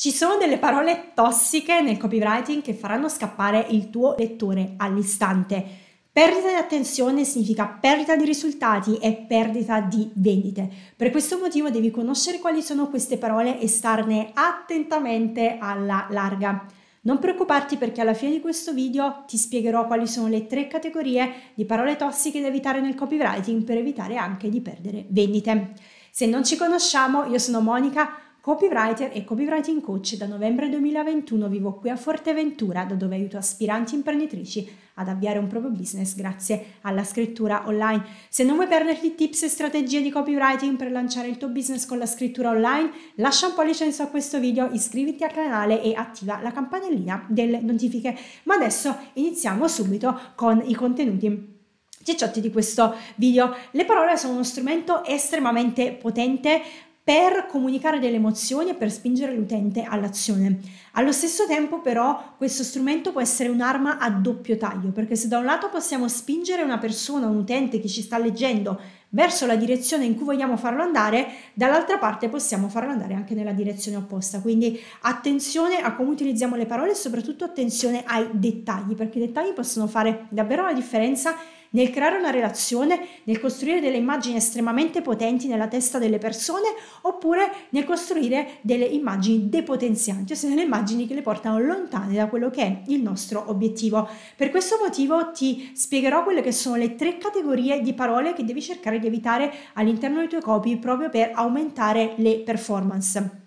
Ci sono delle parole tossiche nel copywriting che faranno scappare il tuo lettore all'istante. Perdita di attenzione significa perdita di risultati e perdita di vendite. Per questo motivo devi conoscere quali sono queste parole e starne attentamente alla larga. Non preoccuparti perché alla fine di questo video ti spiegherò quali sono le tre categorie di parole tossiche da evitare nel copywriting per evitare anche di perdere vendite. Se non ci conosciamo, io sono Monica Copywriter e copywriting coach da novembre 2021 vivo qui a Forteventura da dove aiuto aspiranti imprenditrici ad avviare un proprio business grazie alla scrittura online. Se non vuoi perderti tips e strategie di copywriting per lanciare il tuo business con la scrittura online, lascia un pollice in su a questo video, iscriviti al canale e attiva la campanellina delle notifiche. Ma adesso iniziamo subito con i contenuti cicciotti di questo video. Le parole sono uno strumento estremamente potente per comunicare delle emozioni e per spingere l'utente all'azione. Allo stesso tempo però questo strumento può essere un'arma a doppio taglio, perché se da un lato possiamo spingere una persona, un utente che ci sta leggendo verso la direzione in cui vogliamo farlo andare, dall'altra parte possiamo farlo andare anche nella direzione opposta. Quindi attenzione a come utilizziamo le parole e soprattutto attenzione ai dettagli, perché i dettagli possono fare davvero la differenza nel creare una relazione, nel costruire delle immagini estremamente potenti nella testa delle persone oppure nel costruire delle immagini depotenzianti, ossia delle immagini che le portano lontane da quello che è il nostro obiettivo. Per questo motivo ti spiegherò quelle che sono le tre categorie di parole che devi cercare di evitare all'interno dei tuoi copy proprio per aumentare le performance.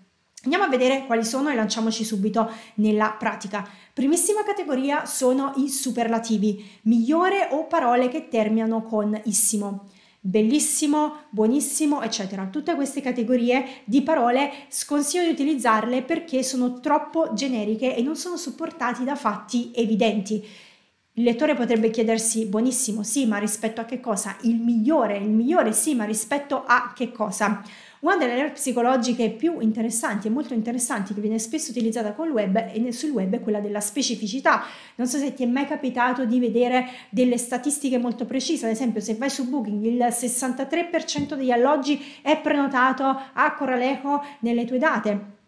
Andiamo a vedere quali sono e lanciamoci subito nella pratica. Primissima categoria sono i superlativi, migliore o parole che terminano con issimo. Bellissimo, buonissimo, eccetera. Tutte queste categorie di parole sconsiglio di utilizzarle perché sono troppo generiche e non sono supportati da fatti evidenti. Il lettore potrebbe chiedersi buonissimo, sì, ma rispetto a che cosa? Il migliore, il migliore, sì, ma rispetto a che cosa? Una delle aree psicologiche più interessanti e molto interessanti che viene spesso utilizzata col web e sul web è quella della specificità. Non so se ti è mai capitato di vedere delle statistiche molto precise, ad esempio se vai su Booking il 63% degli alloggi è prenotato a Coralejo nelle tue date.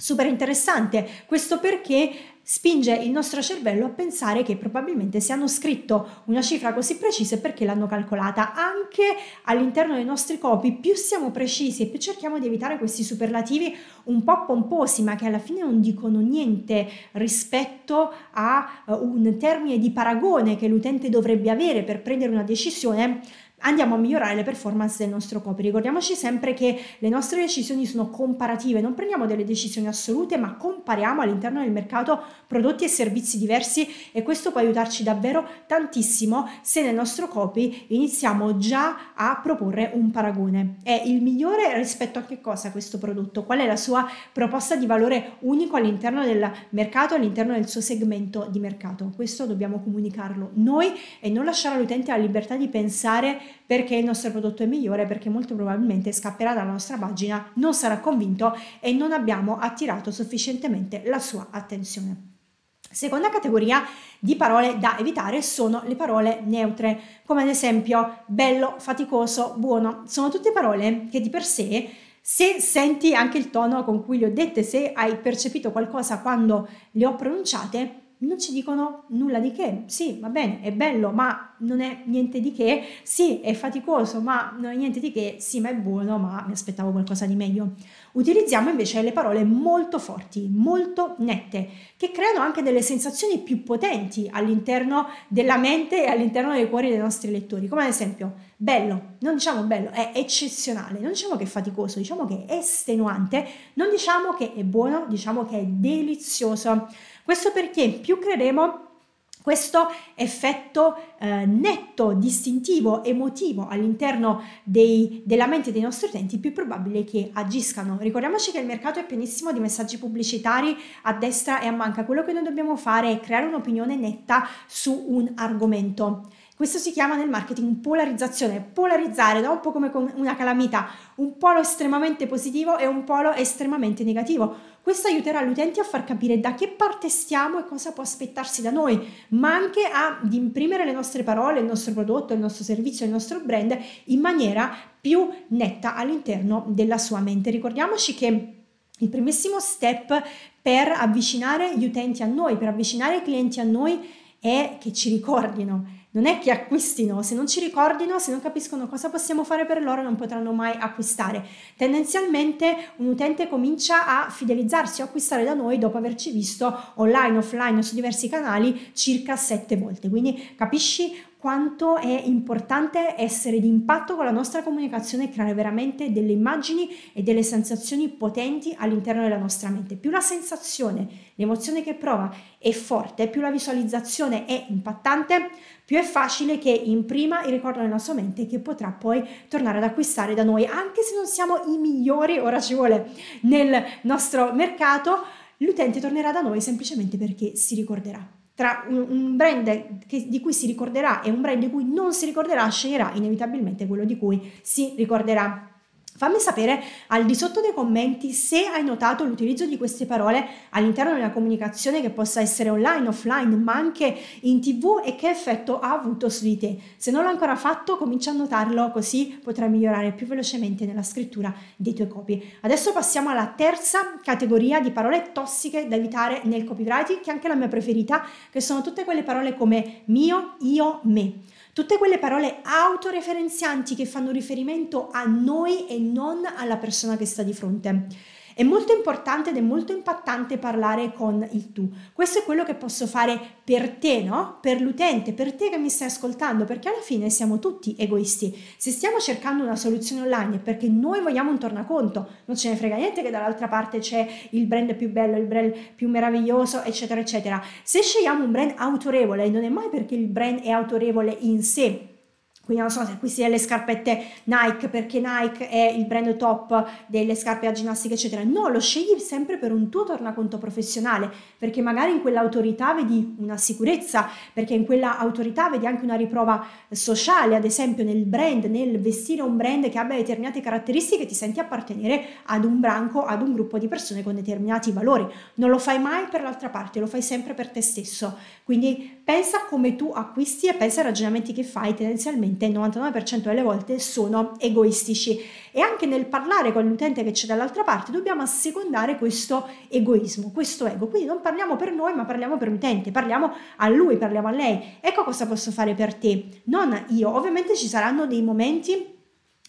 Super interessante, questo perché spinge il nostro cervello a pensare che probabilmente se hanno scritto una cifra così precisa è perché l'hanno calcolata. Anche all'interno dei nostri copy, più siamo precisi e più cerchiamo di evitare questi superlativi un po' pomposi, ma che alla fine non dicono niente rispetto a uh, un termine di paragone che l'utente dovrebbe avere per prendere una decisione, andiamo a migliorare le performance del nostro copy. Ricordiamoci sempre che le nostre decisioni sono comparative, non prendiamo delle decisioni assolute, ma compariamo all'interno del mercato prodotti e servizi diversi e questo può aiutarci davvero tantissimo se nel nostro copy iniziamo già a proporre un paragone. È il migliore rispetto a che cosa questo prodotto? Qual è la sua proposta di valore unico all'interno del mercato, all'interno del suo segmento di mercato? Questo dobbiamo comunicarlo noi e non lasciare all'utente la libertà di pensare perché il nostro prodotto è migliore, perché molto probabilmente scapperà dalla nostra pagina, non sarà convinto e non abbiamo attirato sufficientemente la sua attenzione. Seconda categoria di parole da evitare sono le parole neutre, come ad esempio bello, faticoso, buono. Sono tutte parole che di per sé, se senti anche il tono con cui le ho dette, se hai percepito qualcosa quando le ho pronunciate, non ci dicono nulla di che. Sì, va bene, è bello, ma non è niente di che. Sì, è faticoso, ma non è niente di che. Sì, ma è buono, ma mi aspettavo qualcosa di meglio. Utilizziamo invece le parole molto forti, molto nette, che creano anche delle sensazioni più potenti all'interno della mente e all'interno dei cuori dei nostri lettori. Come ad esempio, bello, non diciamo bello, è eccezionale, non diciamo che è faticoso, diciamo che è estenuante, non diciamo che è buono, diciamo che è delizioso. Questo perché più creeremo questo effetto eh, netto, distintivo, emotivo all'interno dei, della mente dei nostri utenti, più probabile che agiscano. Ricordiamoci che il mercato è pienissimo di messaggi pubblicitari a destra e a manca. Quello che noi dobbiamo fare è creare un'opinione netta su un argomento. Questo si chiama nel marketing polarizzazione, polarizzare da un po' come una calamita, un polo estremamente positivo e un polo estremamente negativo. Questo aiuterà gli utenti a far capire da che parte stiamo e cosa può aspettarsi da noi, ma anche ad imprimere le nostre parole, il nostro prodotto, il nostro servizio, il nostro brand in maniera più netta all'interno della sua mente. Ricordiamoci che il primissimo step per avvicinare gli utenti a noi, per avvicinare i clienti a noi è che ci ricordino. Non è che acquistino, se non ci ricordino, se non capiscono cosa possiamo fare per loro, non potranno mai acquistare. Tendenzialmente un utente comincia a fidelizzarsi o acquistare da noi dopo averci visto online, offline su diversi canali circa sette volte. Quindi capisci quanto è importante essere di impatto con la nostra comunicazione e creare veramente delle immagini e delle sensazioni potenti all'interno della nostra mente. Più la sensazione, l'emozione che prova è forte, più la visualizzazione è impattante, più è facile che imprima il ricordo nella sua mente che potrà poi tornare ad acquistare da noi, anche se non siamo i migliori, ora ci vuole, nel nostro mercato, l'utente tornerà da noi semplicemente perché si ricorderà tra un, brand che, di cui si ricorderà e un brand di cui non si ricorderà, sceglierà inevitabilmente quello di cui si ricorderà. Fammi sapere al di sotto dei commenti se hai notato l'utilizzo di queste parole all'interno di una comunicazione che possa essere online, offline, ma anche in tv e che effetto ha avuto su di te. Se non l'ho ancora fatto, comincia a notarlo così potrai migliorare più velocemente nella scrittura dei tuoi copy. Adesso passiamo alla terza categoria di parole tossiche da evitare nel copywriting, che è anche la mia preferita, che sono tutte quelle parole come mio, io, me. Tutte quelle parole autoreferenzianti che fanno riferimento a noi e non alla persona che sta di fronte. È molto importante ed è molto impattante parlare con il tu. Questo è quello che posso fare per te, no? Per l'utente, per te che mi stai ascoltando, perché alla fine siamo tutti egoisti. Se stiamo cercando una soluzione online perché noi vogliamo un tornaconto, non ce ne frega niente che dall'altra parte c'è il brand più bello, il brand più meraviglioso, eccetera, eccetera. Se scegliamo un brand autorevole, non è mai perché il brand è autorevole in sé, quindi non so se acquisti delle scarpette Nike perché Nike è il brand top delle scarpe a ginnastica eccetera. No lo scegli sempre per un tuo tornaconto professionale perché magari in quell'autorità vedi una sicurezza perché in quella autorità vedi anche una riprova sociale ad esempio nel brand nel vestire un brand che abbia determinate caratteristiche ti senti appartenere ad un branco ad un gruppo di persone con determinati valori. Non lo fai mai per l'altra parte lo fai sempre per te stesso. Quindi pensa come tu acquisti e pensa ai ragionamenti che fai tendenzialmente il 99% delle volte sono egoistici e anche nel parlare con l'utente che c'è dall'altra parte dobbiamo assecondare questo egoismo, questo ego. Quindi non parliamo per noi, ma parliamo per l'utente, parliamo a lui, parliamo a lei. Ecco cosa posso fare per te, non io. Ovviamente ci saranno dei momenti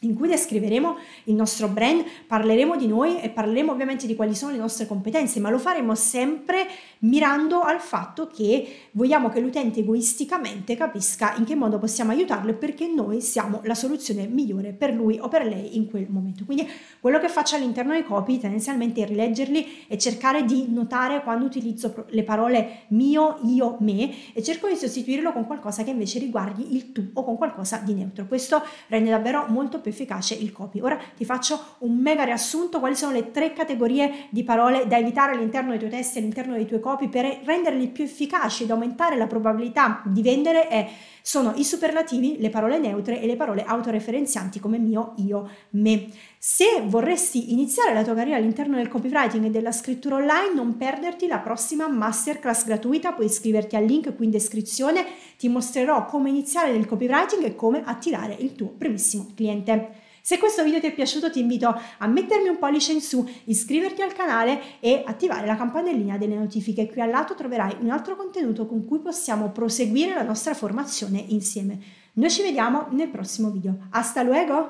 in cui descriveremo il nostro brand, parleremo di noi e parleremo ovviamente di quali sono le nostre competenze, ma lo faremo sempre mirando al fatto che vogliamo che l'utente egoisticamente capisca in che modo possiamo aiutarlo e perché noi siamo la soluzione migliore per lui o per lei in quel momento. Quindi quello che faccio all'interno dei copy tendenzialmente è rileggerli e cercare di notare quando utilizzo le parole mio, io, me e cerco di sostituirlo con qualcosa che invece riguardi il tu o con qualcosa di neutro. Questo rende davvero molto efficace il copy. Ora ti faccio un mega riassunto quali sono le tre categorie di parole da evitare all'interno dei tuoi testi, all'interno dei tuoi copy per renderli più efficaci ed aumentare la probabilità di vendere è sono i superlativi, le parole neutre e le parole autoreferenzianti come mio, io, me. Se vorresti iniziare la tua carriera all'interno del copywriting e della scrittura online, non perderti la prossima masterclass gratuita, puoi iscriverti al link qui in descrizione, ti mostrerò come iniziare nel copywriting e come attirare il tuo primissimo cliente. Se questo video ti è piaciuto ti invito a mettermi un pollice in su, iscriverti al canale e attivare la campanellina delle notifiche. Qui al lato troverai un altro contenuto con cui possiamo proseguire la nostra formazione insieme. Noi ci vediamo nel prossimo video. Hasta luego!